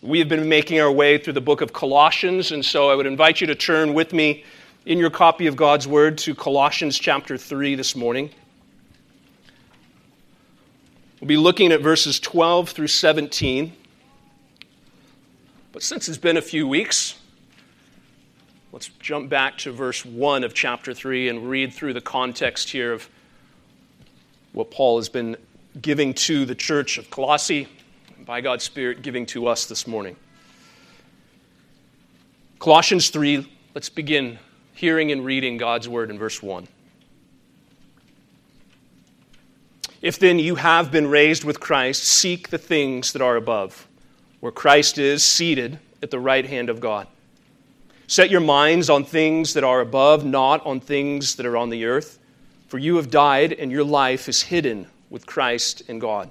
We have been making our way through the book of Colossians, and so I would invite you to turn with me in your copy of God's Word to Colossians chapter 3 this morning. We'll be looking at verses 12 through 17. But since it's been a few weeks, let's jump back to verse 1 of chapter 3 and read through the context here of what Paul has been giving to the church of Colossae by God's Spirit giving to us this morning. Colossians 3, let's begin hearing and reading God's word in verse 1. If then you have been raised with Christ, seek the things that are above, where Christ is seated at the right hand of God. Set your minds on things that are above, not on things that are on the earth, for you have died, and your life is hidden with Christ in God.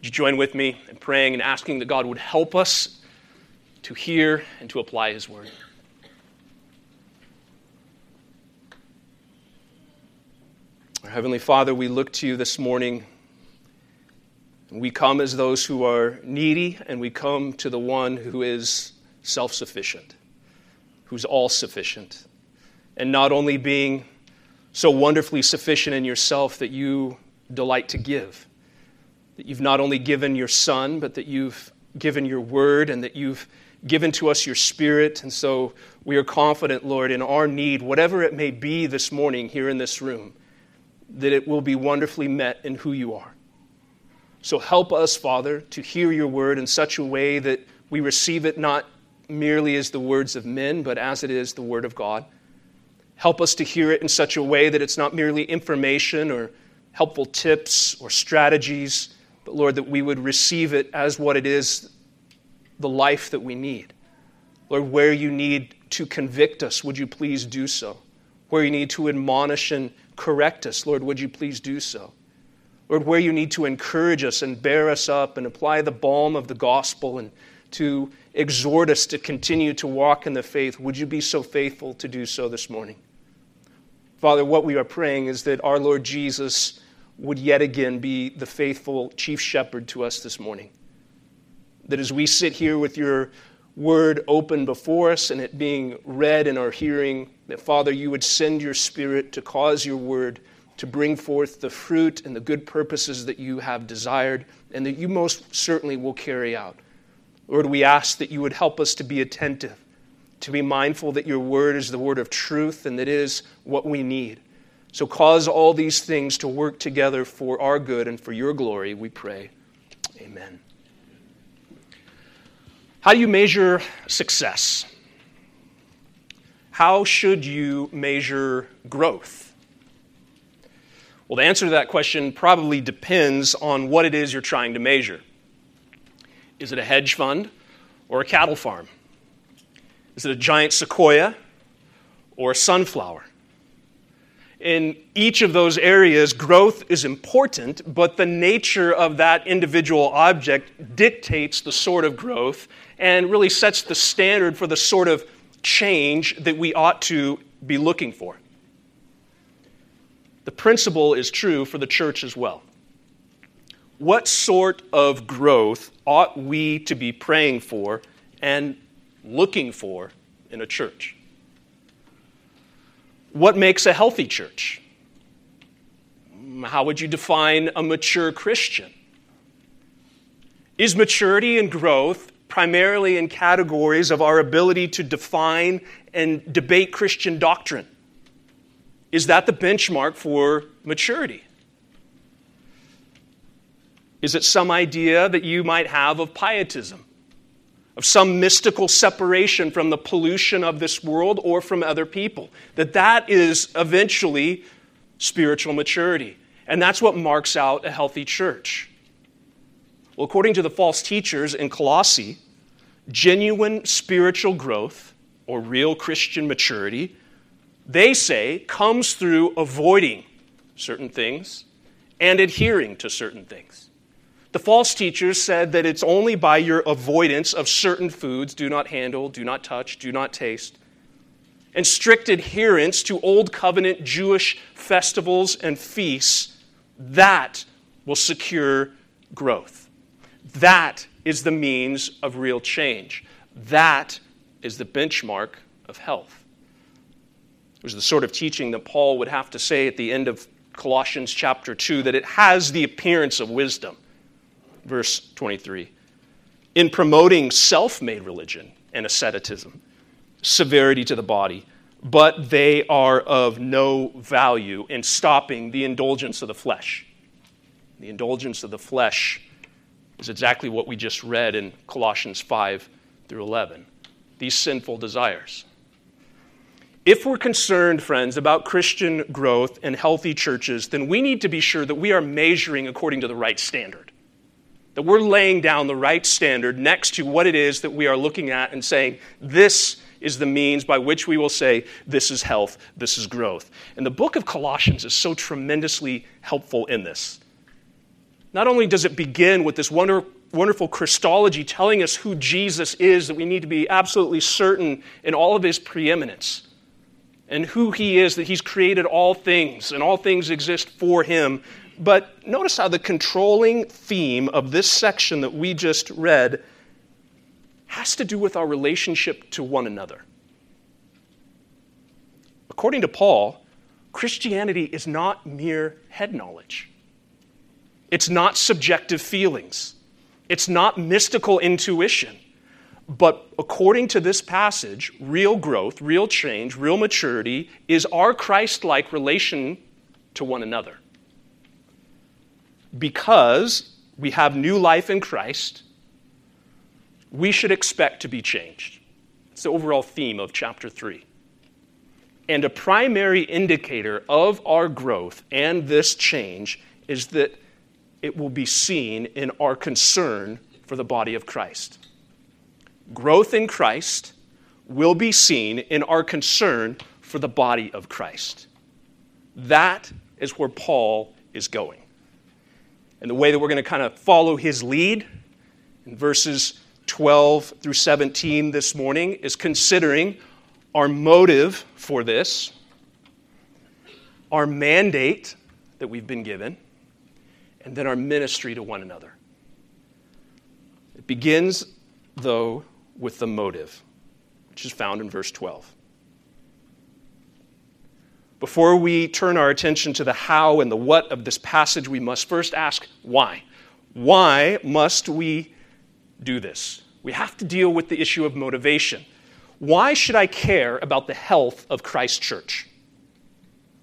Would you join with me in praying and asking that God would help us to hear and to apply His word? Our Heavenly Father, we look to you this morning. We come as those who are needy, and we come to the one who is self sufficient, who's all sufficient. And not only being so wonderfully sufficient in yourself that you delight to give that you've not only given your Son, but that you've given your word and that you've given to us your spirit. And so we are confident, Lord, in our need, whatever it may be this morning here in this room, that it will be wonderfully met in who you are. So help us, Father, to hear your word in such a way that we receive it not merely as the words of men, but as it is the word of God. Help us to hear it in such a way that it's not merely information or helpful tips or strategies but Lord, that we would receive it as what it is the life that we need. Lord, where you need to convict us, would you please do so? Where you need to admonish and correct us, Lord, would you please do so? Lord, where you need to encourage us and bear us up and apply the balm of the gospel and to exhort us to continue to walk in the faith, would you be so faithful to do so this morning? Father, what we are praying is that our Lord Jesus would yet again be the faithful chief shepherd to us this morning. That as we sit here with your word open before us and it being read in our hearing, that Father, you would send your spirit to cause your word to bring forth the fruit and the good purposes that you have desired and that you most certainly will carry out. Lord, we ask that you would help us to be attentive, to be mindful that your word is the word of truth and that is what we need. So cause all these things to work together for our good and for your glory, we pray. Amen. How do you measure success? how should you measure growth? Well, the answer to that question probably depends on what it is you're trying to measure. Is it a hedge fund or a cattle farm? Is it a giant sequoia or a sunflower? In each of those areas, growth is important, but the nature of that individual object dictates the sort of growth and really sets the standard for the sort of change that we ought to be looking for. The principle is true for the church as well. What sort of growth ought we to be praying for and looking for in a church? What makes a healthy church? How would you define a mature Christian? Is maturity and growth primarily in categories of our ability to define and debate Christian doctrine? Is that the benchmark for maturity? Is it some idea that you might have of pietism? Of some mystical separation from the pollution of this world or from other people? That that is eventually spiritual maturity. And that's what marks out a healthy church. Well, according to the false teachers in Colossae, genuine spiritual growth or real Christian maturity, they say, comes through avoiding certain things and adhering to certain things. The false teachers said that it's only by your avoidance of certain foods do not handle, do not touch, do not taste and strict adherence to Old Covenant Jewish festivals and feasts that will secure growth. That is the means of real change. That is the benchmark of health. It was the sort of teaching that Paul would have to say at the end of Colossians chapter 2 that it has the appearance of wisdom. Verse 23. In promoting self made religion and asceticism, severity to the body, but they are of no value in stopping the indulgence of the flesh. The indulgence of the flesh is exactly what we just read in Colossians 5 through 11. These sinful desires. If we're concerned, friends, about Christian growth and healthy churches, then we need to be sure that we are measuring according to the right standard. That we're laying down the right standard next to what it is that we are looking at and saying, this is the means by which we will say, this is health, this is growth. And the book of Colossians is so tremendously helpful in this. Not only does it begin with this wonder, wonderful Christology telling us who Jesus is, that we need to be absolutely certain in all of his preeminence and who he is, that he's created all things and all things exist for him. But notice how the controlling theme of this section that we just read has to do with our relationship to one another. According to Paul, Christianity is not mere head knowledge. It's not subjective feelings. It's not mystical intuition. But according to this passage, real growth, real change, real maturity is our Christ like relation to one another. Because we have new life in Christ, we should expect to be changed. It's the overall theme of chapter 3. And a primary indicator of our growth and this change is that it will be seen in our concern for the body of Christ. Growth in Christ will be seen in our concern for the body of Christ. That is where Paul is going. And the way that we're going to kind of follow his lead in verses 12 through 17 this morning is considering our motive for this, our mandate that we've been given and then our ministry to one another. It begins, though, with the motive, which is found in verse 12. Before we turn our attention to the how and the what of this passage, we must first ask why. Why must we do this? We have to deal with the issue of motivation. Why should I care about the health of Christ Church?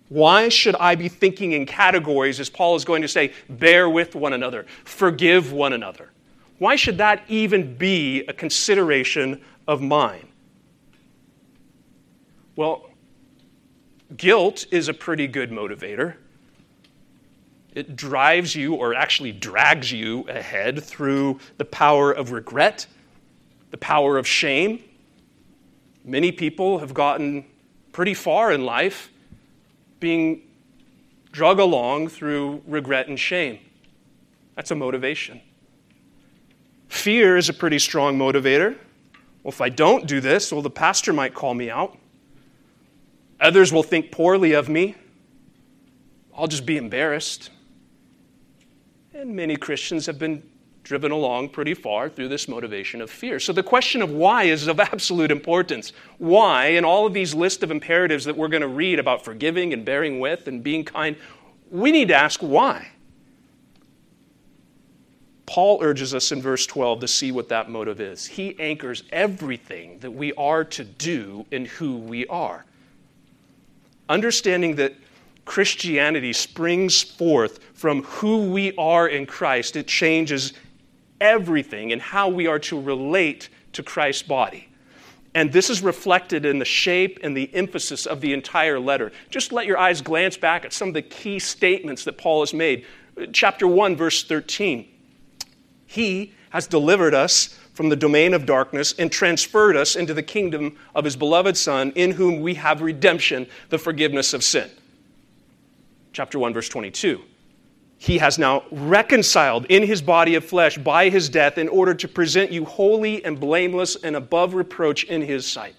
Why should I be thinking in categories, as Paul is going to say, bear with one another, forgive one another? Why should that even be a consideration of mine? Well, guilt is a pretty good motivator. It drives you, or actually drags you ahead through the power of regret, the power of shame. Many people have gotten pretty far in life being drug along through regret and shame. That's a motivation. Fear is a pretty strong motivator. Well, if I don't do this, well, the pastor might call me out. Others will think poorly of me. I'll just be embarrassed. And many Christians have been driven along pretty far through this motivation of fear. So the question of why is of absolute importance. Why, in all of these list of imperatives that we're going to read about forgiving and bearing with and being kind, we need to ask why. Paul urges us in verse 12 to see what that motive is. He anchors everything that we are to do in who we are. Understanding that Christianity springs forth from who we are in Christ, it changes everything in how we are to relate to Christ's body. And this is reflected in the shape and the emphasis of the entire letter. Just let your eyes glance back at some of the key statements that Paul has made. Chapter 1, verse 13. He has delivered us from the domain of darkness and transferred us into the kingdom of his beloved Son, in whom we have redemption, the forgiveness of sin. Chapter 1, verse 22. He has now reconciled in his body of flesh by his death in order to present you holy and blameless and above reproach in his sight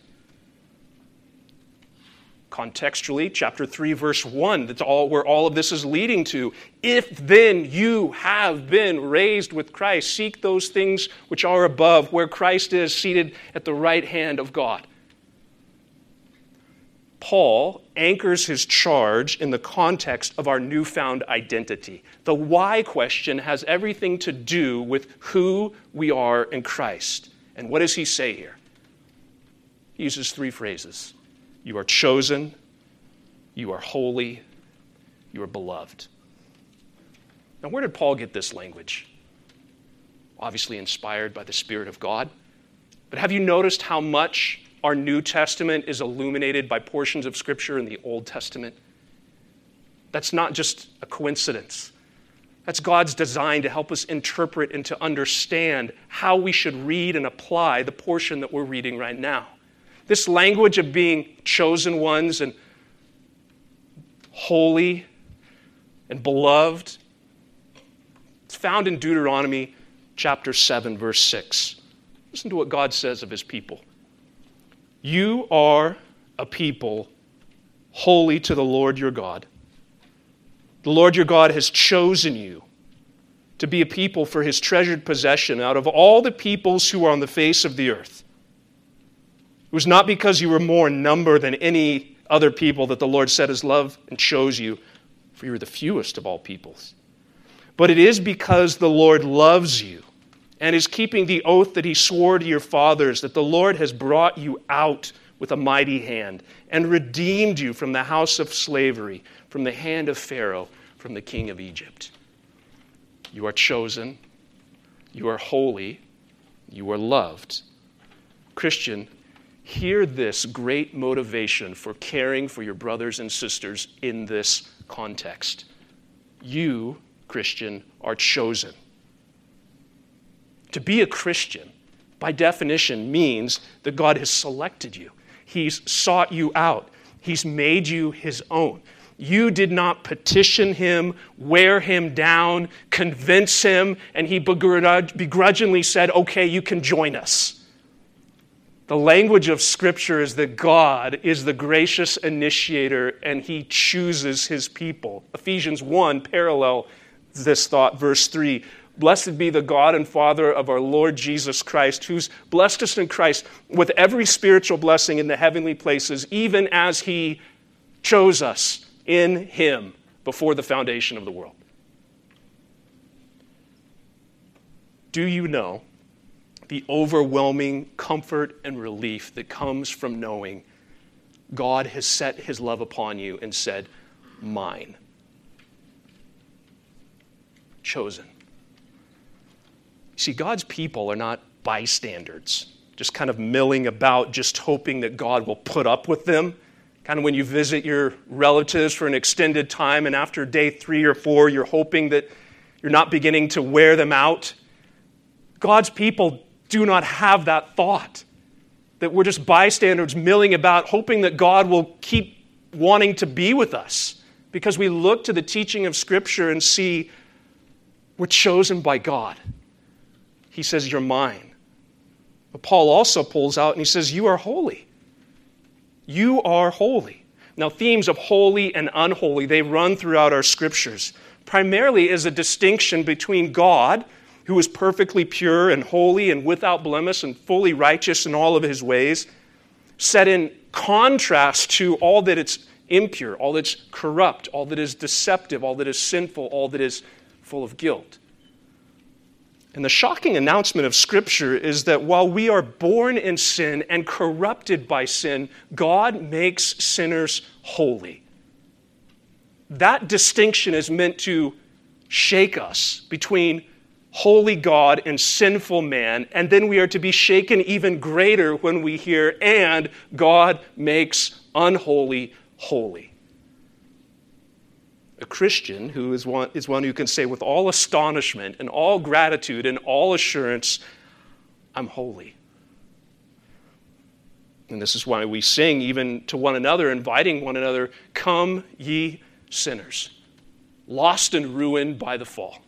contextually, chapter 3, verse 1, that's all where all of this is leading to. If then you have been raised with Christ, seek those things which are above, where Christ is seated at the right hand of God. Paul anchors his charge in the context of our newfound identity. The why question has everything to do with who we are in Christ. And what does he say here? He uses three phrases you are chosen. You are holy. You are beloved. Now, where did Paul get this language? Obviously, inspired by the Spirit of God. But have you noticed how much our New Testament is illuminated by portions of Scripture in the Old Testament? That's not just a coincidence. That's God's design to help us interpret and to understand how we should read and apply the portion that we're reading right now. This language of being chosen ones and holy and beloved, it's found in Deuteronomy chapter 7, verse 6. Listen to what God says of his people. You are a people holy to the Lord your God. The Lord your God has chosen you to be a people for his treasured possession out of all the peoples who are on the face of the earth. It was not because you were more in number than any other people that the Lord set his love and chose you, for you were the fewest of all peoples. But it is because the Lord loves you and is keeping the oath that he swore to your fathers that the Lord has brought you out with a mighty hand and redeemed you from the house of slavery, from the hand of Pharaoh, from the king of Egypt. You are chosen, you are holy, you are loved. Christian, Hear this great motivation for caring for your brothers and sisters in this context. You, Christian, are chosen. To be a Christian, by definition, means that God has selected you. He's sought you out. He's made you his own. You did not petition him, wear him down, convince him, and he begrudgingly said, Okay, you can join us. The language of Scripture is that God is the gracious initiator and he chooses his people. Ephesians 1 parallel this thought, verse 3. Blessed be the God and Father of our Lord Jesus Christ, who's blessed us in Christ with every spiritual blessing in the heavenly places, even as he chose us in him before the foundation of the world. Do you know the overwhelming comfort and relief that comes from knowing God has set his love upon you and said, Mine. Chosen. See, God's people are not bystanders, just kind of milling about, just hoping that God will put up with them Kind of when you visit your relatives for an extended time, and after day three or four, you're hoping that you're not beginning to wear them out. God's people do not have that thought that we're just bystanders milling about, hoping that God will keep wanting to be with us because we look to the teaching of Scripture and see we're chosen by God. He says, You're mine. But Paul also pulls out and he says, You are holy. You are holy. Now, themes of holy and unholy, they run throughout our scriptures, primarily is a distinction between God, who is perfectly pure and holy and without blemish and fully righteous in all of his ways, set in contrast to all that is impure, all that's corrupt, all that is deceptive, all that is sinful, all that is full of guilt. And the shocking announcement of Scripture is that while we are born in sin and corrupted by sin, God makes sinners holy. That distinction is meant to shake us between holy God and sinful man, and then we are to be shaken even greater when we hear, and God makes unholy holy. A Christian who is one, is one who can say with all astonishment and all gratitude and all assurance, I'm holy. And this is why we sing even to one another, inviting one another, Come, ye sinners, lost and ruined by the fall.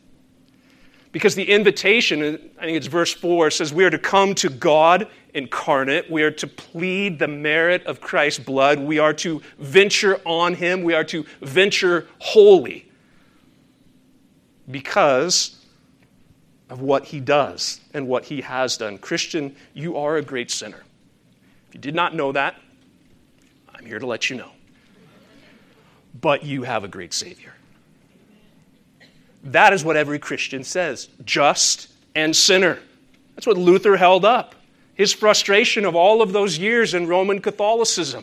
Because the invitation, uh, I think it's verse 4, says we are to come to God incarnate. We are to plead the merit of Christ's blood. We are to venture on Him. We are to venture wholly because of what He does and what He has done. Christian, you are a great sinner. If you did not know that, I'm here to let you know. But you have a great Savior. That is what every Christian says just and sinner. That's what Luther held up his frustration of all of those years in Roman Catholicism.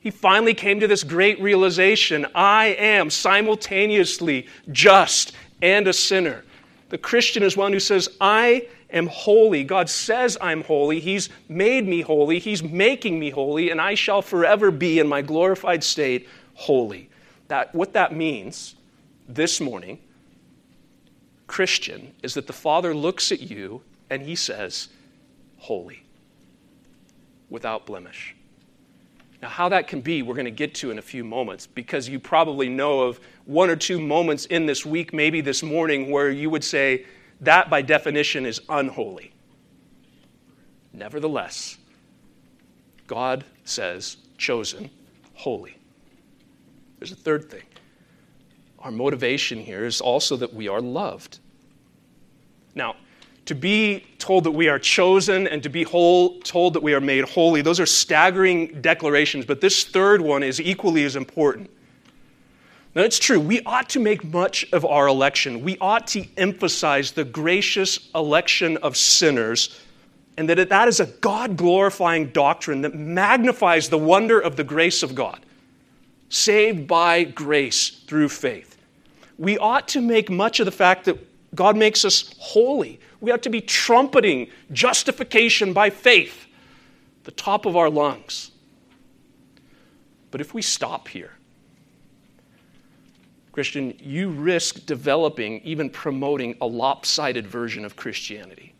He finally came to this great realization I am simultaneously just and a sinner. The Christian is one who says, I am holy. God says I'm holy. He's made me holy. He's making me holy, and I shall forever be in my glorified state holy. That, what that means this morning, Christian, is that the Father looks at you and he says, holy, without blemish. Now, how that can be, we're going to get to in a few moments because you probably know of one or two moments in this week, maybe this morning, where you would say that by definition is unholy. Nevertheless, God says, chosen, holy. There's a third thing. Our motivation here is also that we are loved. Now, to be told that we are chosen and to be whole, told that we are made holy, those are staggering declarations, but this third one is equally as important. Now, it's true, we ought to make much of our election. We ought to emphasize the gracious election of sinners, and that that is a God glorifying doctrine that magnifies the wonder of the grace of God, saved by grace through faith. We ought to make much of the fact that God makes us holy we ought to be trumpeting justification by faith, the top of our lungs. But if we stop here, Christian, you risk developing, even promoting a lopsided version of Christianity.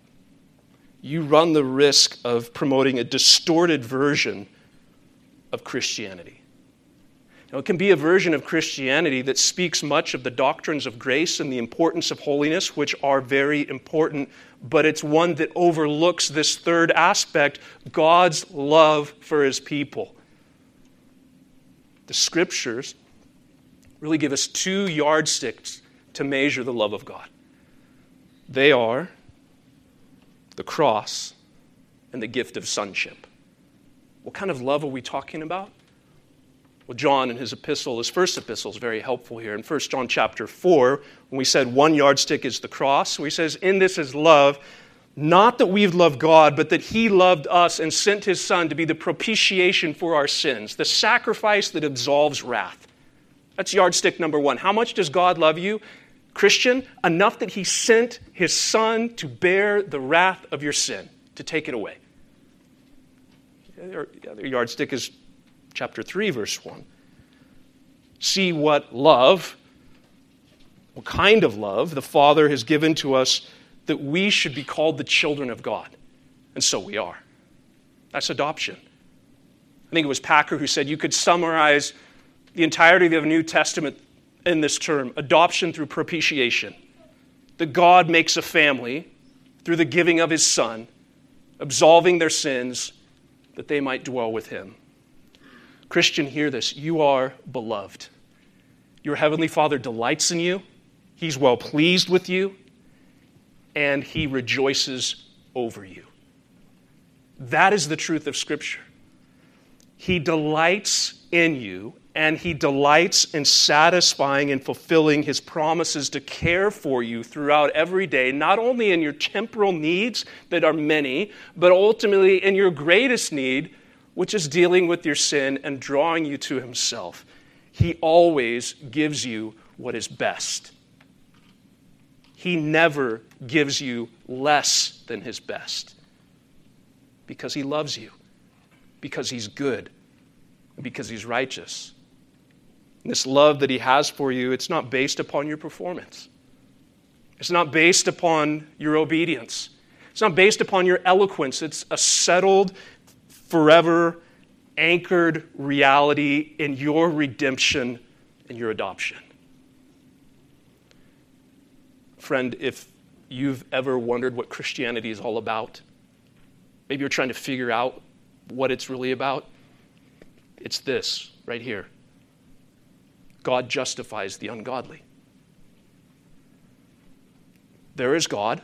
You run the risk of promoting a distorted version of Christianity. It can be a version of Christianity that speaks much of the doctrines of grace and the importance of holiness, which are very important, but it's one that overlooks this third aspect God's love for his people. The scriptures really give us two yardsticks to measure the love of God. They are the cross and the gift of sonship. What kind of love are we talking about? Well, John in his epistle, his first epistle, is very helpful here. In 1 John chapter 4, when we said one yardstick is the cross, he says, In this is love, not that we've loved God, but that He loved us and sent His Son to be the propitiation for our sins, the sacrifice that absolves wrath. That's yardstick number one. How much does God love you? Christian, enough that He sent His Son to bear the wrath of your sin, to take it away. The other yardstick is chapter 3, verse 1. See what love, what kind of love the Father has given to us that we should be called the children of God. And so we are. That's adoption. I think it was Packer who said you could summarize the entirety of the New Testament in this term adoption through propitiation. That God makes a family through the giving of his Son, absolving their sins, that they might dwell with him. Christian, hear this. You are beloved. Your heavenly Father delights in you, he's well pleased with you, and he rejoices over you. That is the truth of Scripture. He delights in you, and He delights in satisfying and fulfilling His promises to care for you throughout every day, not only in your temporal needs that are many, but ultimately in your greatest need, which is dealing with your sin and drawing you to Himself. He always gives you what is best. He never gives you less than His best because He loves you because he's good, because he's righteous. This love that he has for you, it's not based upon your performance. It's not based upon your obedience. It's not based upon your eloquence. It's a settled, forever anchored reality in your redemption and your adoption. Friend, if you've ever wondered what Christianity is all about, maybe you're trying to figure out what it's really about? It's this right here God justifies the ungodly. There is God,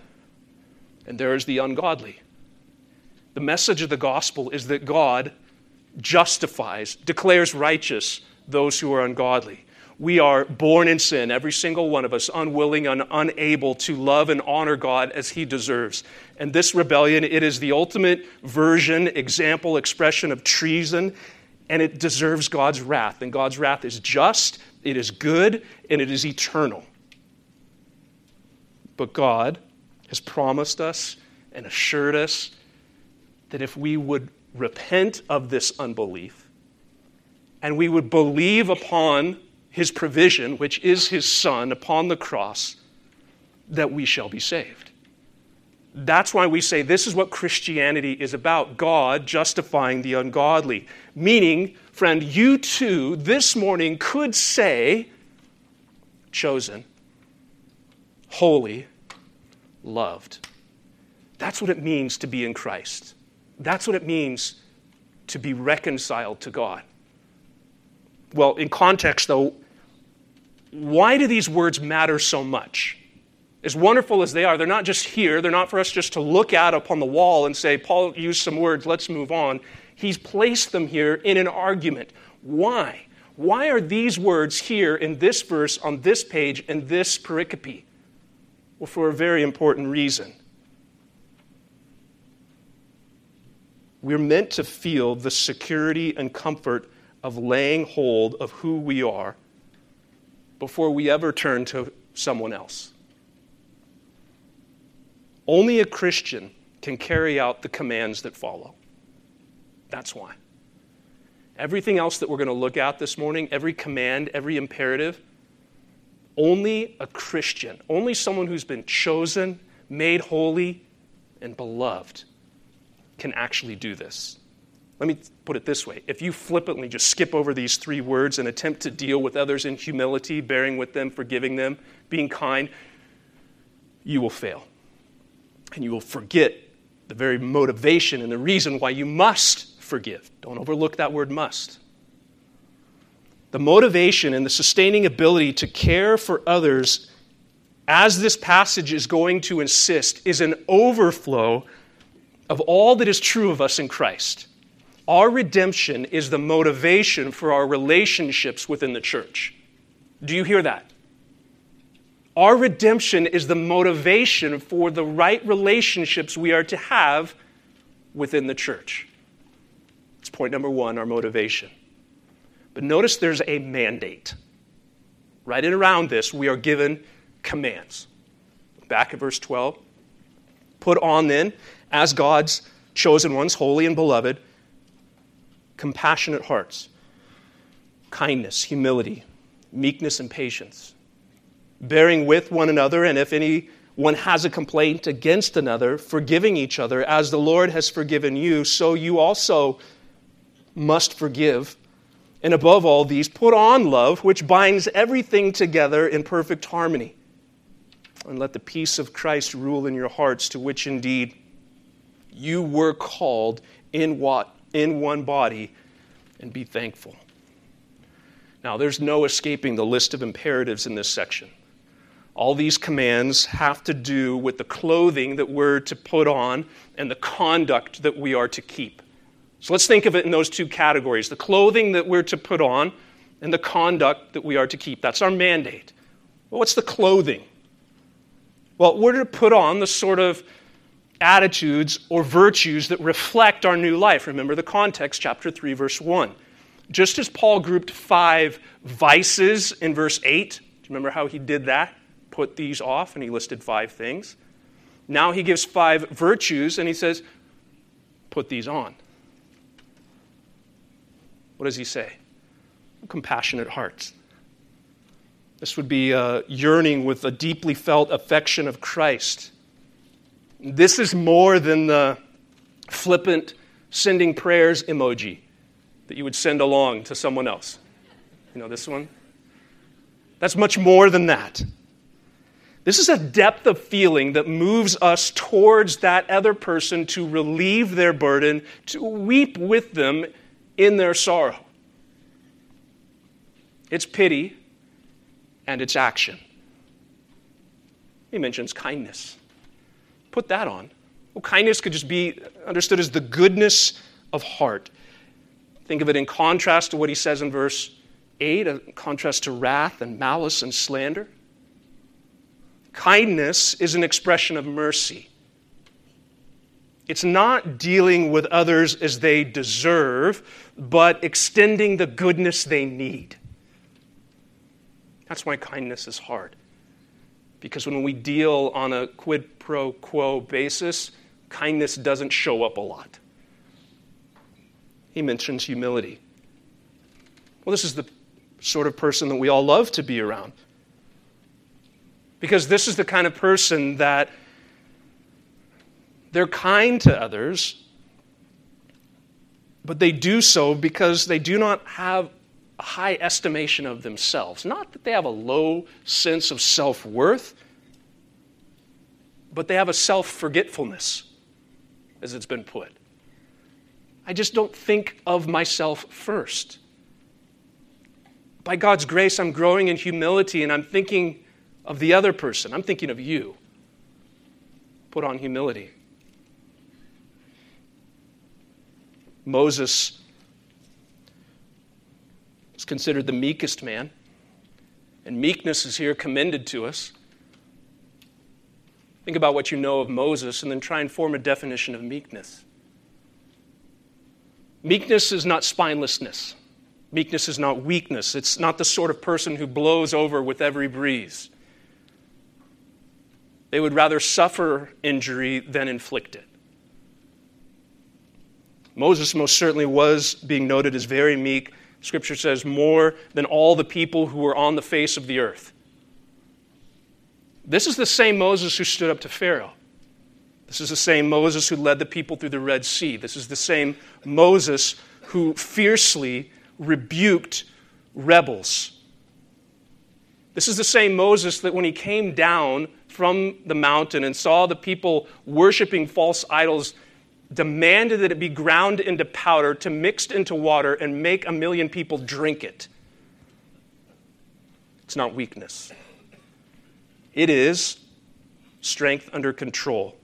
and there is the ungodly. The message of the gospel is that God justifies, declares righteous those who are ungodly. We are born in sin, every single one of us, unwilling and unable to love and honor God as He deserves. And this rebellion, it is the ultimate version, example, expression of treason, and it deserves God's wrath. And God's wrath is just, it is good, and it is eternal. But God has promised us and assured us that if we would repent of this unbelief and we would believe upon his provision, which is his Son, upon the cross, that we shall be saved. That's why we say this is what Christianity is about God justifying the ungodly. Meaning, friend, you too this morning could say, chosen, holy, loved. That's what it means to be in Christ. That's what it means to be reconciled to God. Well, in context, though, why do these words matter so much? As wonderful as they are, they're not just here. They're not for us just to look at upon the wall and say, Paul used some words, let's move on. He's placed them here in an argument. Why? Why are these words here in this verse, on this page, in this pericope? Well, for a very important reason. We're meant to feel the security and comfort of laying hold of who we are before we ever turn to someone else. Only a Christian can carry out the commands that follow. That's why. Everything else that we're going to look at this morning, every command, every imperative, only a Christian, only someone who's been chosen, made holy, and beloved can actually do this. Let me put it this way if you flippantly just skip over these three words and attempt to deal with others in humility, bearing with them, forgiving them, being kind, you will fail. And you will forget the very motivation and the reason why you must forgive. Don't overlook that word must. The motivation and the sustaining ability to care for others, as this passage is going to insist, is an overflow of all that is true of us in Christ. Our redemption is the motivation for our relationships within the church. Do you hear that? Our redemption is the motivation for the right relationships we are to have within the church. It's point number one, our motivation. But notice there's a mandate. Right in around this, we are given commands. Back at verse 12. Put on then, as God's chosen ones, holy and beloved, compassionate hearts, kindness, humility, meekness, and patience, bearing with one another, and if anyone has a complaint against another, forgiving each other, as the Lord has forgiven you, so you also must forgive. And above all these, put on love, which binds everything together in perfect harmony. And let the peace of Christ rule in your hearts, to which indeed you were called in, what, in one body, and be thankful. Now, there's no escaping the list of imperatives in this section. All these commands have to do with the clothing that we're to put on and the conduct that we are to keep. So let's think of it in those two categories the clothing that we're to put on and the conduct that we are to keep. That's our mandate. Well, what's the clothing? Well, we're to put on the sort of attitudes or virtues that reflect our new life. Remember the context, chapter 3, verse 1. Just as Paul grouped five vices in verse 8, do you remember how he did that? Put these off, and he listed five things. Now he gives five virtues, and he says, put these on. What does he say? Compassionate hearts. This would be a yearning with a deeply felt affection of Christ. This is more than the flippant sending prayers emoji that you would send along to someone else. You know this one? That's much more than that. This is a depth of feeling that moves us towards that other person to relieve their burden, to weep with them in their sorrow. It's pity and it's action. He mentions kindness. Put that on. Well, kindness could just be understood as the goodness of heart. Think of it in contrast to what he says in verse 8, a contrast to wrath and malice and slander. Kindness is an expression of mercy. It's not dealing with others as they deserve, but extending the goodness they need. That's why kindness is hard. Because when we deal on a quid pro quo basis, kindness doesn't show up a lot. He mentions humility. Well, this is the sort of person that we all love to be around. Because this is the kind of person that they're kind to others, but they do so because they do not have high estimation of themselves. Not that they have a low sense of self worth, but they have a self forgetfulness, as it's been put. I just don't think of myself first. By God's grace, I'm growing in humility and I'm thinking of the other person. I'm thinking of you. Put on humility. Moses considered the meekest man, and meekness is here commended to us. Think about what you know of Moses and then try and form a definition of meekness. Meekness is not spinelessness. Meekness is not weakness. It's not the sort of person who blows over with every breeze. They would rather suffer injury than inflict it. Moses most certainly was being noted as very meek. Scripture says more than all the people who were on the face of the earth. This is the same Moses who stood up to Pharaoh. This is the same Moses who led the people through the Red Sea. This is the same Moses who fiercely rebuked rebels. This is the same Moses that when he came down from the mountain and saw the people worshiping false idols, demanded that it be ground into powder to mixed into water and make a million people drink it. It's not weakness. It is strength under control.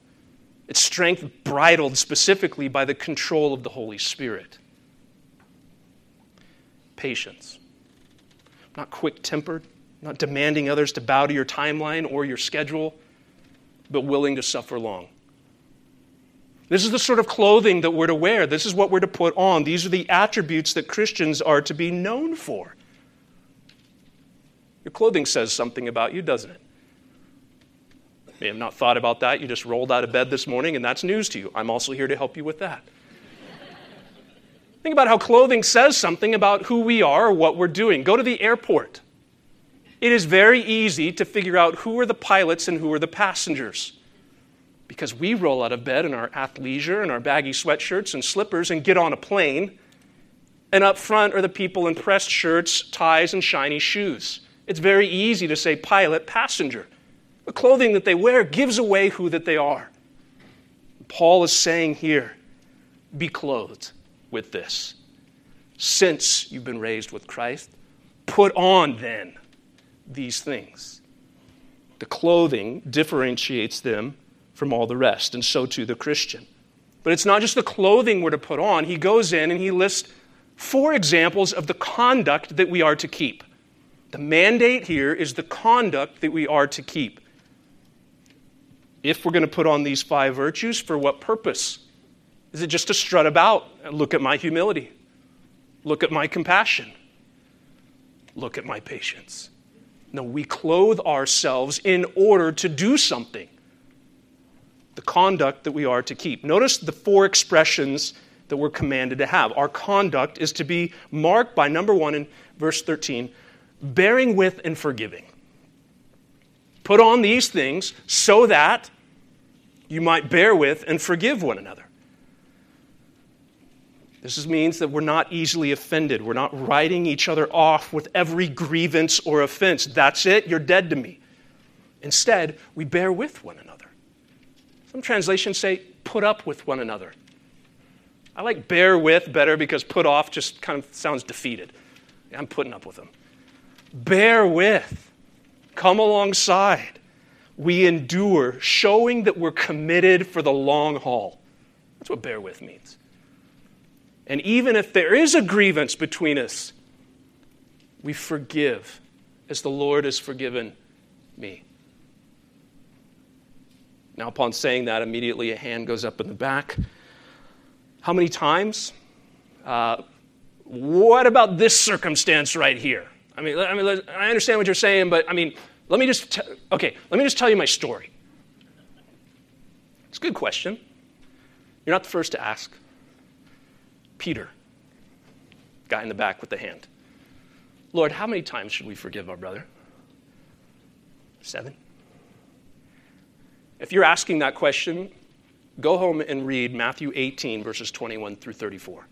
It's strength bridled specifically by the control of the Holy Spirit. Patience. Not quick tempered, not demanding others to bow to your timeline or your schedule, but willing to suffer long. This is the sort of clothing that we're to wear. This is what we're to put on. These are the attributes that Christians are to be known for. Your clothing says something about you, doesn't it? You may have not thought about that. You just rolled out of bed this morning, and that's news to you. I'm also here to help you with that. Think about how clothing says something about who we are or what we're doing. Go to the airport. It is very easy to figure out who are the pilots and who are the passengers. Because we roll out of bed in our athleisure and our baggy sweatshirts and slippers and get on a plane. And up front are the people in pressed shirts, ties, and shiny shoes. It's very easy to say pilot, passenger. The clothing that they wear gives away who that they are. Paul is saying here, be clothed with this. Since you've been raised with Christ, put on then these things. The clothing differentiates them from all the rest, and so too the Christian. But it's not just the clothing we're to put on. He goes in and he lists four examples of the conduct that we are to keep. The mandate here is the conduct that we are to keep. If we're going to put on these five virtues, for what purpose? Is it just to strut about? And look at my humility. Look at my compassion. Look at my patience. No, we clothe ourselves in order to do something. The conduct that we are to keep. Notice the four expressions that we're commanded to have. Our conduct is to be marked by number one in verse 13 bearing with and forgiving. Put on these things so that you might bear with and forgive one another. This means that we're not easily offended. We're not writing each other off with every grievance or offense. That's it, you're dead to me. Instead, we bear with one another. Some translations say, put up with one another. I like bear with better because put off just kind of sounds defeated. I'm putting up with them. Bear with, come alongside. We endure, showing that we're committed for the long haul. That's what bear with means. And even if there is a grievance between us, we forgive as the Lord has forgiven me. Now, upon saying that, immediately a hand goes up in the back. How many times? Uh, what about this circumstance right here? I mean, I mean, I understand what you're saying, but I mean, let me just, t- okay, let me just tell you my story. It's a good question. You're not the first to ask. Peter, guy in the back with the hand. Lord, how many times should we forgive our brother? Seven. If you're asking that question, go home and read Matthew 18, verses 21 through 34.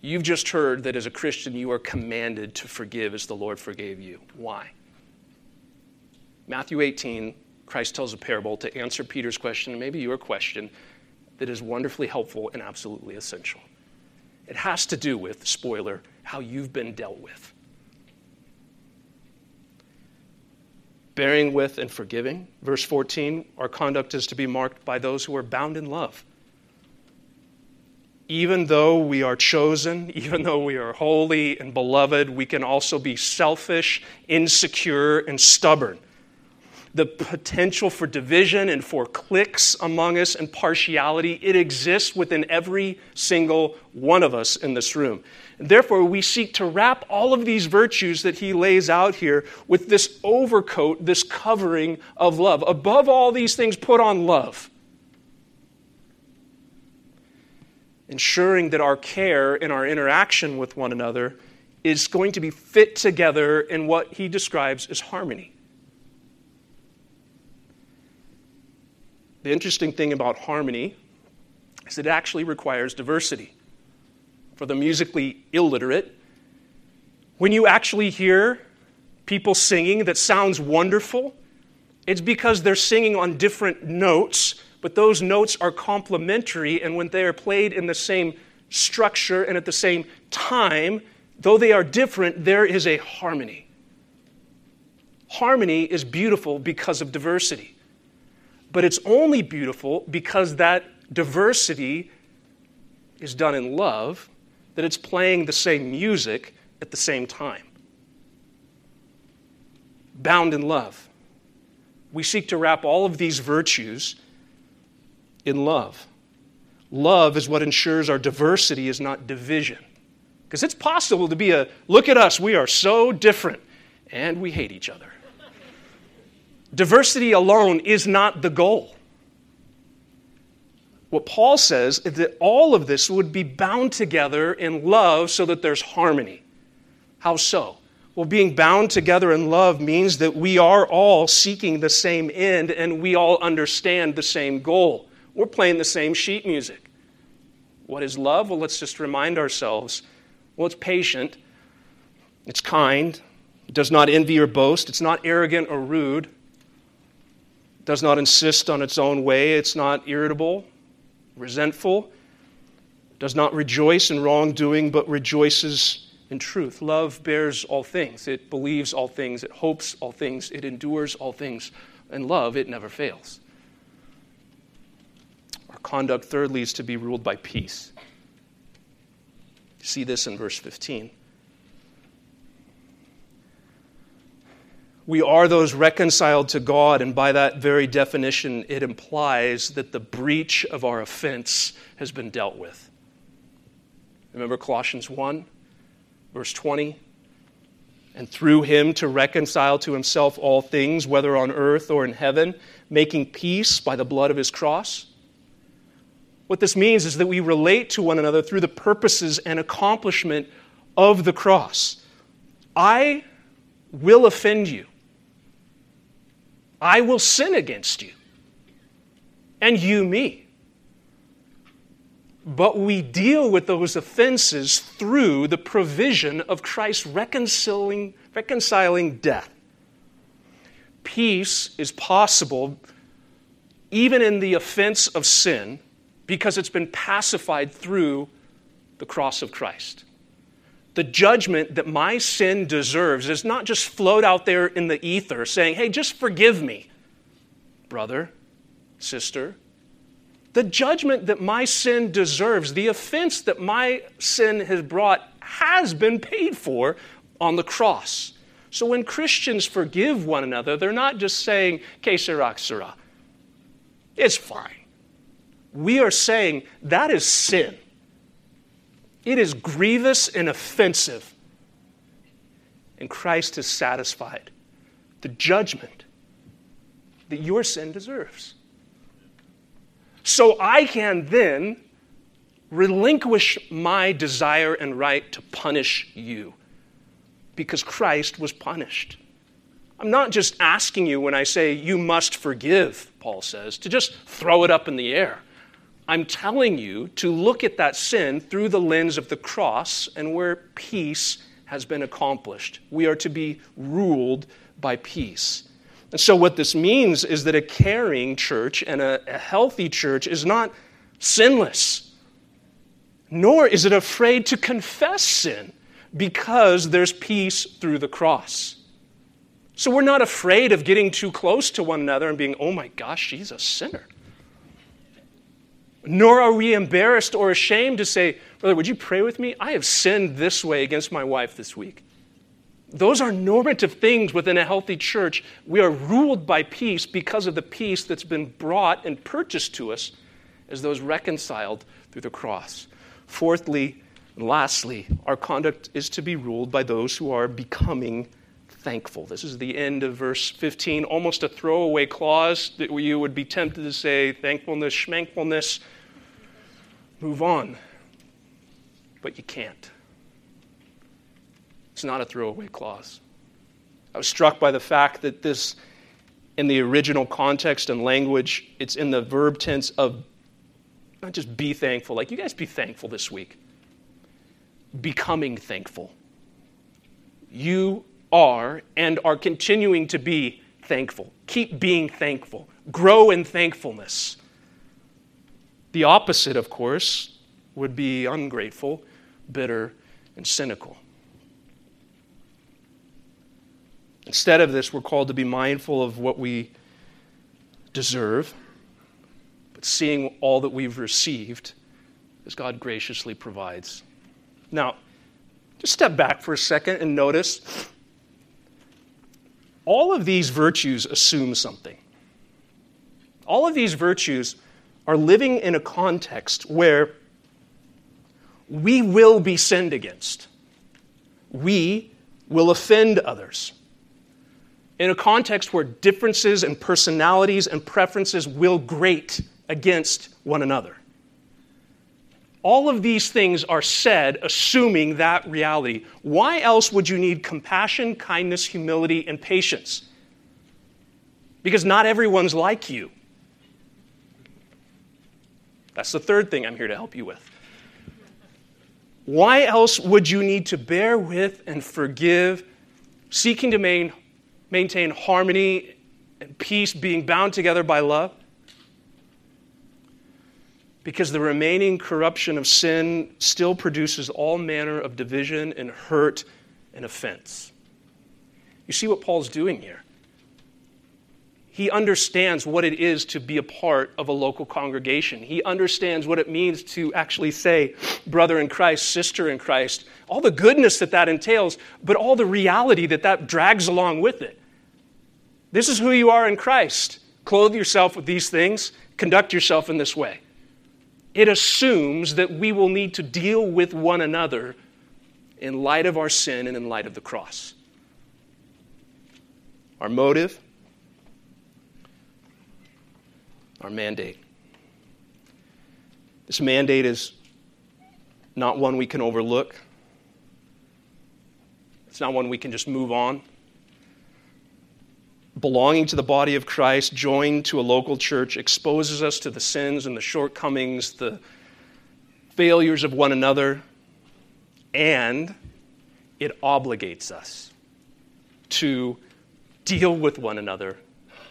You've just heard that as a Christian, you are commanded to forgive as the Lord forgave you. Why? Matthew 18, Christ tells a parable to answer Peter's question and maybe your question that is wonderfully helpful and absolutely essential. It has to do with, spoiler, how you've been dealt with. Bearing with and forgiving. Verse 14, our conduct is to be marked by those who are bound in love. Even though we are chosen, even though we are holy and beloved, we can also be selfish, insecure, and stubborn the potential for division and for cliques among us and partiality, it exists within every single one of us in this room. And therefore, we seek to wrap all of these virtues that he lays out here with this overcoat, this covering of love. Above all these things, put on love. Ensuring that our care and our interaction with one another is going to be fit together in what he describes as harmony. The interesting thing about harmony is it actually requires diversity. For the musically illiterate, when you actually hear people singing that sounds wonderful, it's because they're singing on different notes, but those notes are complementary, and when they are played in the same structure and at the same time, though they are different, there is a harmony. Harmony is beautiful because of diversity. But it's only beautiful because that diversity is done in love, that it's playing the same music at the same time. Bound in love. We seek to wrap all of these virtues in love. Love is what ensures our diversity is not division. Because it's possible to be a look at us, we are so different, and we hate each other. Diversity alone is not the goal. What Paul says is that all of this would be bound together in love so that there's harmony. How so? Well, being bound together in love means that we are all seeking the same end and we all understand the same goal. We're playing the same sheet music. What is love? Well, let's just remind ourselves. Well, it's patient, it's kind, it does not envy or boast, it's not arrogant or rude, does not insist on its own way, it's not irritable, resentful, does not rejoice in wrongdoing, but rejoices in truth. Love bears all things, it believes all things, it hopes all things, it endures all things. And love, it never fails. Our conduct, thirdly, is to be ruled by peace. See this in verse 15. We are those reconciled to God, and by that very definition, it implies that the breach of our offense has been dealt with. Remember Colossians 1? Verse 20 and through him to reconcile to himself all things, whether on earth or in heaven, making peace by the blood of his cross. What this means is that we relate to one another through the purposes and accomplishment of the cross. I will offend you, I will sin against you, and you me but we deal with those offenses through the provision of Christ's reconciling, reconciling death. Peace is possible even in the offense of sin because it's been pacified through the cross of Christ. The judgment that my sin deserves is not just float out there in the ether saying, hey, just forgive me, brother, sister, the judgment that my sin deserves, the offense that my sin has brought, has been paid for on the cross. So when Christians forgive one another, they're not just saying, que sera, sera. It's fine. We are saying that is sin. It is grievous and offensive. And Christ has satisfied the judgment that your sin deserves. So I can then relinquish my desire and right to punish you because Christ was punished. I'm not just asking you when I say you must forgive, Paul says, to just throw it up in the air. I'm telling you to look at that sin through the lens of the cross and where peace has been accomplished. We are to be ruled by peace. And so, what this means is that a caring church and a, a healthy church is not sinless, nor is it afraid to confess sin because there's peace through the cross. So, we're not afraid of getting too close to one another and being, oh my gosh, she's a sinner. Nor are we embarrassed or ashamed to say, Brother, would you pray with me? I have sinned this way against my wife this week. Those are normative things within a healthy church. We are ruled by peace because of the peace that's been brought and purchased to us as those reconciled through the cross. Fourthly, and lastly, our conduct is to be ruled by those who are becoming thankful. This is the end of verse 15, almost a throwaway clause that you would be tempted to say thankfulness, schmankfulness, move on. But you can't. It's not a throwaway clause. I was struck by the fact that this, in the original context and language, it's in the verb tense of not just be thankful, like you guys be thankful this week, becoming thankful. You are and are continuing to be thankful. Keep being thankful. Grow in thankfulness. The opposite, of course, would be ungrateful, bitter, and cynical. Instead of this, we're called to be mindful of what we deserve, but seeing all that we've received as God graciously provides. Now, just step back for a second and notice all of these virtues assume something. All of these virtues are living in a context where we will be sinned against. We will offend others in a context where differences and personalities and preferences will grate against one another. All of these things are said assuming that reality. Why else would you need compassion, kindness, humility, and patience? Because not everyone's like you. That's the third thing I'm here to help you with. Why else would you need to bear with and forgive, seeking to main, maintain harmony and peace, being bound together by love? Because the remaining corruption of sin still produces all manner of division and hurt and offense. You see what Paul's doing here? He understands what it is to be a part of a local congregation. He understands what it means to actually say, brother in Christ, sister in Christ, all the goodness that that entails, but all the reality that that drags along with it. This is who you are in Christ. Clothe yourself with these things, conduct yourself in this way. It assumes that we will need to deal with one another in light of our sin and in light of the cross. Our motive, our mandate. This mandate is not one we can overlook. It's not one we can just move on. Belonging to the body of Christ, joined to a local church, exposes us to the sins and the shortcomings, the failures of one another, and it obligates us to deal with one another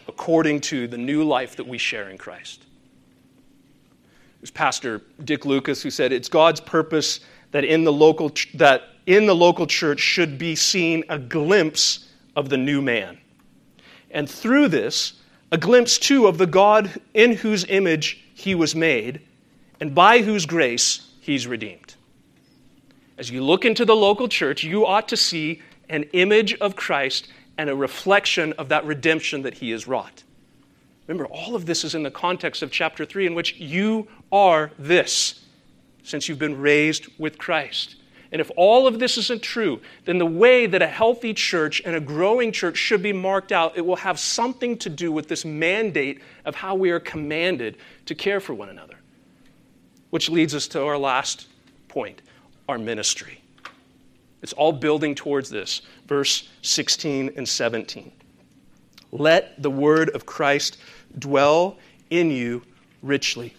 according to the new life that we share in Christ. Was Pastor Dick Lucas who said, It's God's purpose that in the local, that in the local church should be seen a glimpse of the new man. And through this, a glimpse too of the God in whose image he was made and by whose grace he's redeemed. As you look into the local church, you ought to see an image of Christ and a reflection of that redemption that he has wrought. Remember, all of this is in the context of chapter 3, in which you are this since you've been raised with Christ. And if all of this isn't true, then the way that a healthy church and a growing church should be marked out, it will have something to do with this mandate of how we are commanded to care for one another. Which leads us to our last point our ministry. It's all building towards this. Verse 16 and 17. Let the word of Christ dwell in you richly,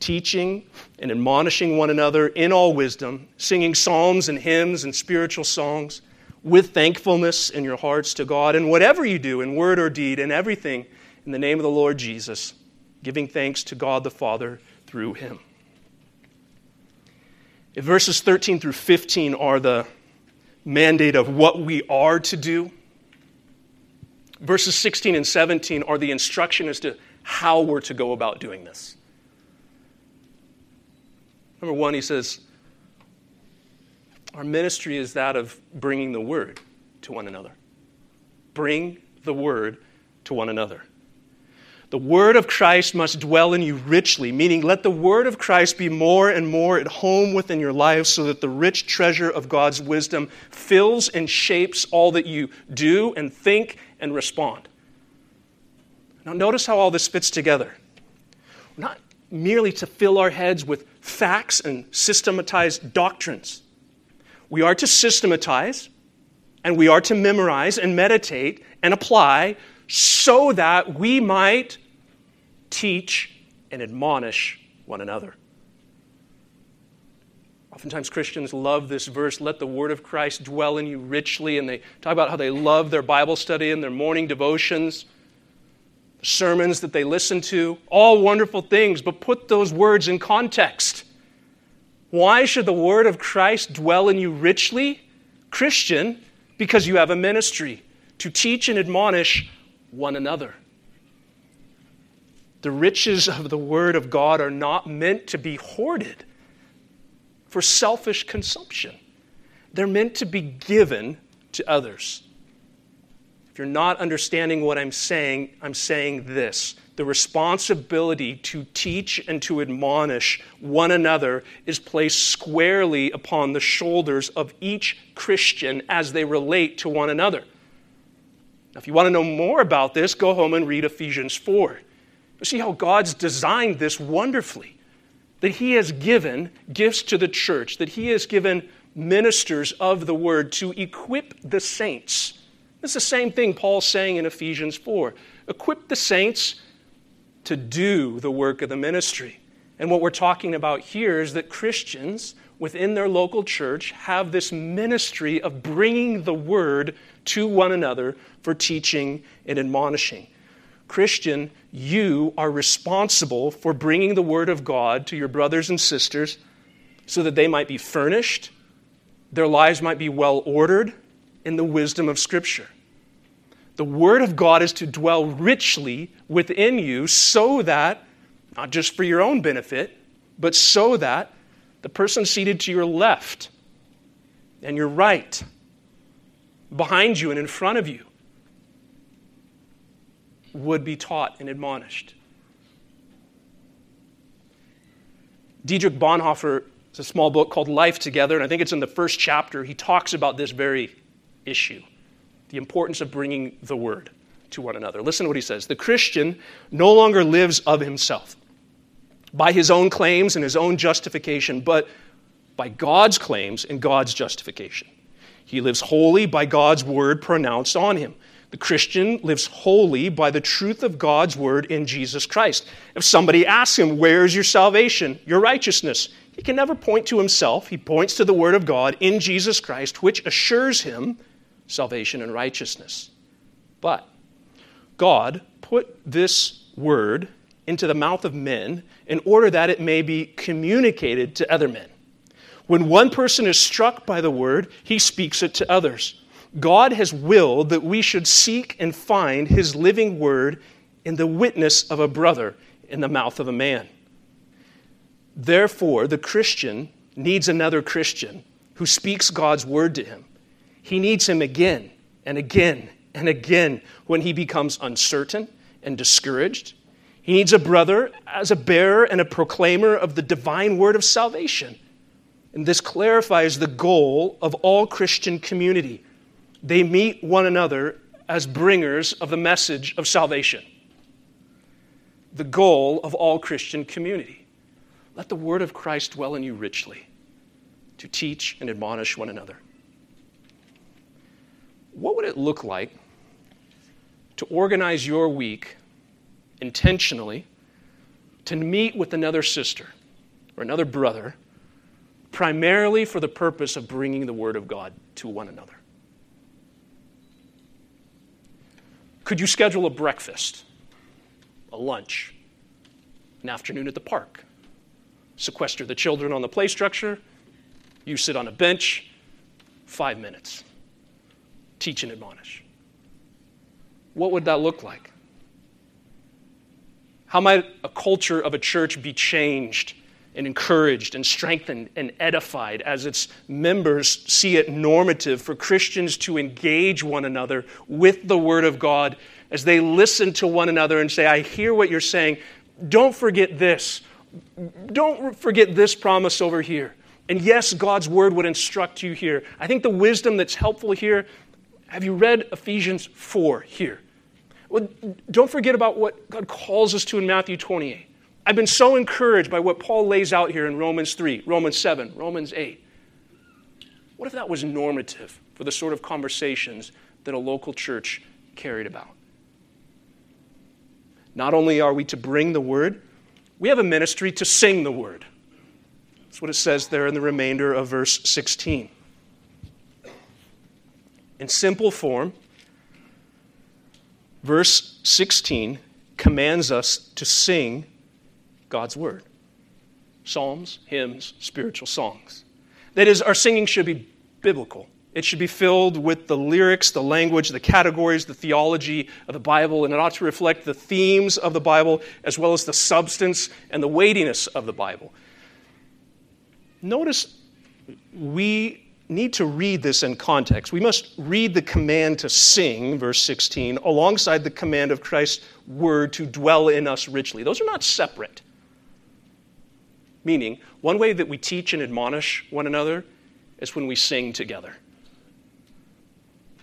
teaching and admonishing one another in all wisdom, singing psalms and hymns and spiritual songs with thankfulness in your hearts to God. And whatever you do, in word or deed, in everything, in the name of the Lord Jesus, giving thanks to God the Father through him. Verses 13 through 15 are the mandate of what we are to do, verses 16 and 17 are the instruction as to how we're to go about doing this. Number one, he says, Our ministry is that of bringing the word to one another. Bring the word to one another. The word of Christ must dwell in you richly, meaning let the word of Christ be more and more at home within your life so that the rich treasure of God's wisdom fills and shapes all that you do and think and respond. Now, notice how all this fits together. Not merely to fill our heads with facts and systematized doctrines. We are to systematize, and we are to memorize and meditate and apply so that we might teach, and admonish one another. Oftentimes, Christians love this verse, let the word of Christ dwell in you richly, and they talk about how they love their Bible study and their morning devotions, the sermons that they listen to, all wonderful things, but put those words in context. Why should the word of Christ dwell in you richly? Christian, because you have a ministry to teach and admonish one another. The riches of the Word of God are not meant to be hoarded for selfish consumption, they're meant to be given to others. If you're not understanding what I'm saying, I'm saying this. The responsibility to teach and to admonish one another is placed squarely upon the shoulders of each Christian as they relate to one another. Now, if you want to know more about this, go home and read Ephesians 4. See how God's designed this wonderfully. that He has given gifts to the church, that He has given ministers of the word to equip the saints. It's the same thing Paul's saying in Ephesians 4. Equip the saints to do the work of the ministry. And what we're talking about here is that Christians within their local church have this ministry of bringing the word to one another for teaching and admonishing. Christian, you are responsible for bringing the word of God to your brothers and sisters so that they might be furnished, their lives might be well ordered in the wisdom of Scripture. The word of God is to dwell richly within you so that, not just for your own benefit, but so that the person seated to your left and your right, behind you and in front of you, would be taught and admonished. Dietrich Bonhoeffer it's a small book called Life Together, and I think it's in the first chapter. He talks about this very issue the importance of bringing the word to one another. Listen to what he says The Christian no longer lives of himself by his own claims and his own justification, but by God's claims and God's justification. He lives wholly by God's word pronounced on him. The Christian lives wholly by the truth of God's word in Jesus Christ. If somebody asks him, Where is your salvation, your righteousness? He can never point to himself. He points to the word of God in Jesus Christ, which assures him salvation and righteousness. But God put this word into the mouth of men in order that it may be communicated to other men. When one person is struck by the word, he speaks it to others. God has willed that we should seek and find his living word in the witness of a brother in the mouth of a man. Therefore, the Christian needs another Christian who speaks God's word to him. He needs him again and again and again when he becomes uncertain and discouraged. He needs a brother as a bearer and a proclaimer of the divine word of salvation. And this clarifies the goal of all Christian community they meet one another as bringers of the message of salvation. The goal of all Christian community. Let the word of Christ dwell in you richly to teach and admonish one another. What would it look like to organize your week intentionally to meet with another sister or another brother, primarily for the purpose of bringing the Word of God to one another? Could you schedule a breakfast, a lunch, an afternoon at the park? Sequester the children on the play structure. You sit on a bench, five minutes. Teach and admonish. What would that look like? How might a culture of a church be changed and encouraged and strengthened and edified as its members see it normative for Christians to engage one another with the Word of God as they listen to one another and say, I hear what you're saying. Don't forget this. Don't forget this promise over here. And yes, God's Word would instruct you here. I think the wisdom that's helpful here have you read Ephesians 4 here? Well, don't forget about what God calls us to in Matthew 28. I've been so encouraged by what Paul lays out here in Romans 3, Romans 7, Romans 8. What if that was normative for the sort of conversations that a local church carried about? Not only are we to bring the word, we have a ministry to sing the word. That's what it says there in the remainder of verse 16. In simple form, verse 16 commands us to sing God's Word. Psalms, hymns, spiritual songs. That is, our singing should be biblical. It should be filled with the lyrics, the language, the categories, the theology of the Bible, and it ought to reflect the themes of the Bible as well as the substance and the weightiness of the Bible. Notice we need to read this in context. We must read the command to sing, verse 16, alongside the command of Christ's word to dwell in us richly. Those are not separate. Meaning, one way that we teach and admonish one another is when we sing together.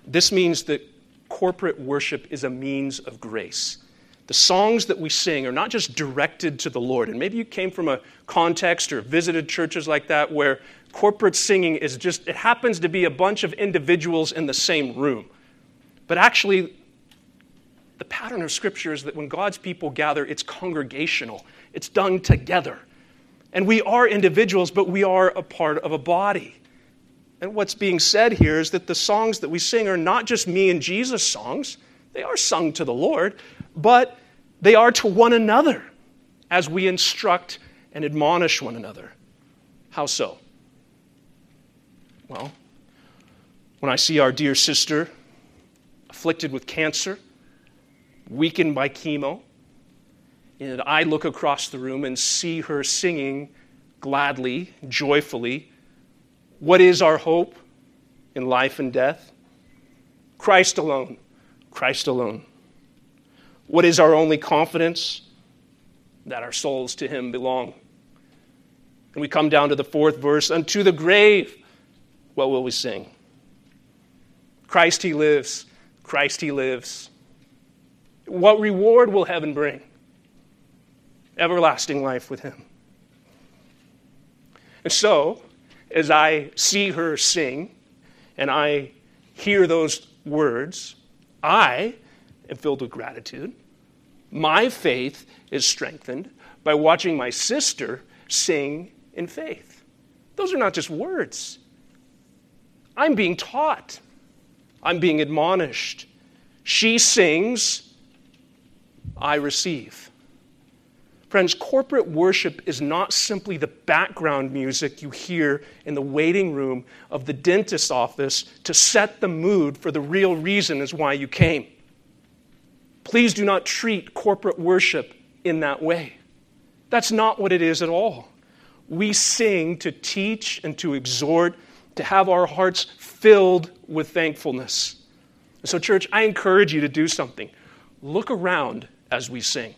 This means that corporate worship is a means of grace. the songs that we sing are not just directed to the Lord. And maybe you came from a context or visited churches like that where corporate singing is just, it happens to be a bunch of individuals in the same room. But actually, the pattern of Scripture is that when God's people gather, it's congregational, it's done together. And we are individuals, but we are a part of a body. And what's being said here is that the songs that we sing are not just me and Jesus songs, they are sung to the Lord, but they are to one another as we instruct and admonish one another. How so? Well, when I see our dear sister afflicted with cancer, weakened by chemo, and I look across the room and see her singing gladly, joyfully, what is our hope in life and death? Christ alone. Christ alone. What is our only confidence? That our souls to Him belong. And we come down to the fourth verse Unto the grave, what will we sing? Christ He lives. Christ He lives. What reward will heaven bring? Everlasting life with Him. And so, as I see her sing and I hear those words, I am filled with gratitude my faith is strengthened by watching my sister sing in faith. Those are not just words. I'm being taught, I'm being admonished. She sings, I receive. Friends, corporate worship is not simply the background music you hear in the waiting room of the dentist's office to set the mood for the real reason is why you came. Please do not treat corporate worship in that way. That's not what it is at all. We sing to teach and to exhort, to have our hearts filled with thankfulness. So, church, I encourage you to do something. Look around as we sing.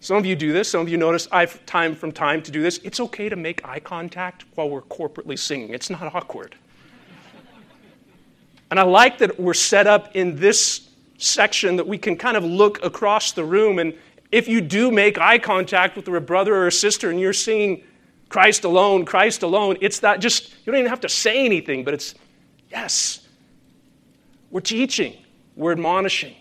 Some of you do this. Some of you notice I've time from time to do this. It's okay to make eye contact while we're corporately singing, it's not awkward. And I like that we're set up in this section that we can kind of look across the room. And if you do make eye contact with a brother or a sister and you're singing Christ alone, Christ alone, it's that just, you don't even have to say anything, but it's, yes, we're teaching, we're admonishing.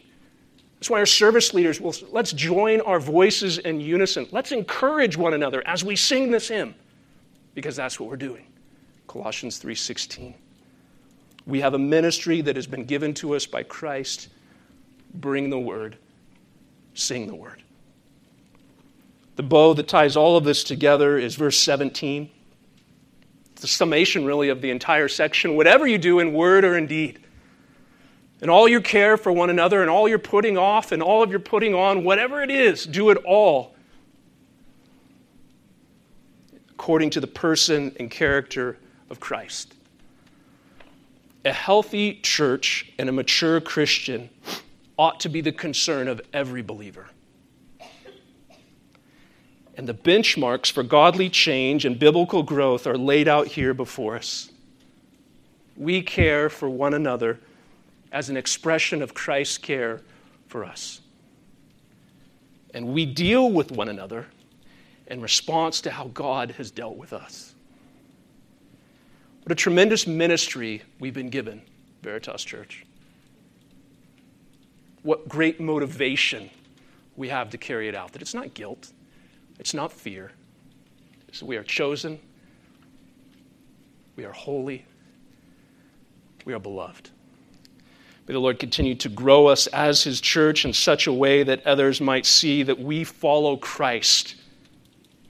That's why our service leaders will, let's join our voices in unison. Let's encourage one another as we sing this hymn, because that's what we're doing. Colossians 3:16. We have a ministry that has been given to us by Christ bring the word, sing the word. The bow that ties all of this together is verse 17. It's the summation, really, of the entire section. Whatever you do in word or in deed, and all your care for one another, and all your putting off, and all of your putting on, whatever it is, do it all according to the person and character of Christ. A healthy church and a mature Christian ought to be the concern of every believer. And the benchmarks for godly change and biblical growth are laid out here before us. We care for one another as an expression of Christ's care for us. And we deal with one another in response to how God has dealt with us. What a tremendous ministry we've been given, Veritas Church what great motivation we have to carry it out. That it's not guilt, it's not fear. We are chosen, we are holy, we are beloved. May the Lord continue to grow us as His church in such a way that others might see that we follow Christ,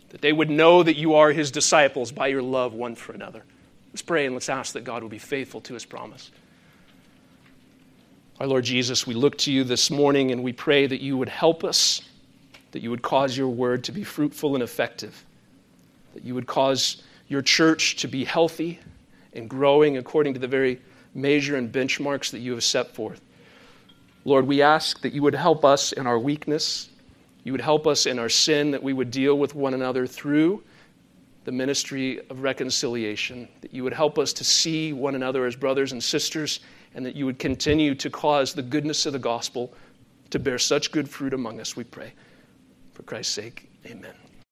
that they would know that you are His disciples by your love one for another. Let's pray and let's ask that God will be faithful to His promise. Our Lord Jesus, we look to you this morning and we pray that you would help us, that you would cause your word to be fruitful and effective, that you would cause your church to be healthy and growing according to the very measure and benchmarks that you have set forth. Lord, we ask that you would help us in our weakness, you would help us in our sin, that we would deal with one another through the ministry of reconciliation, that you would help us to see one another as brothers and sisters and that you would continue to cause the goodness of the gospel to bear such good fruit among us, we pray. For Christ's sake, amen.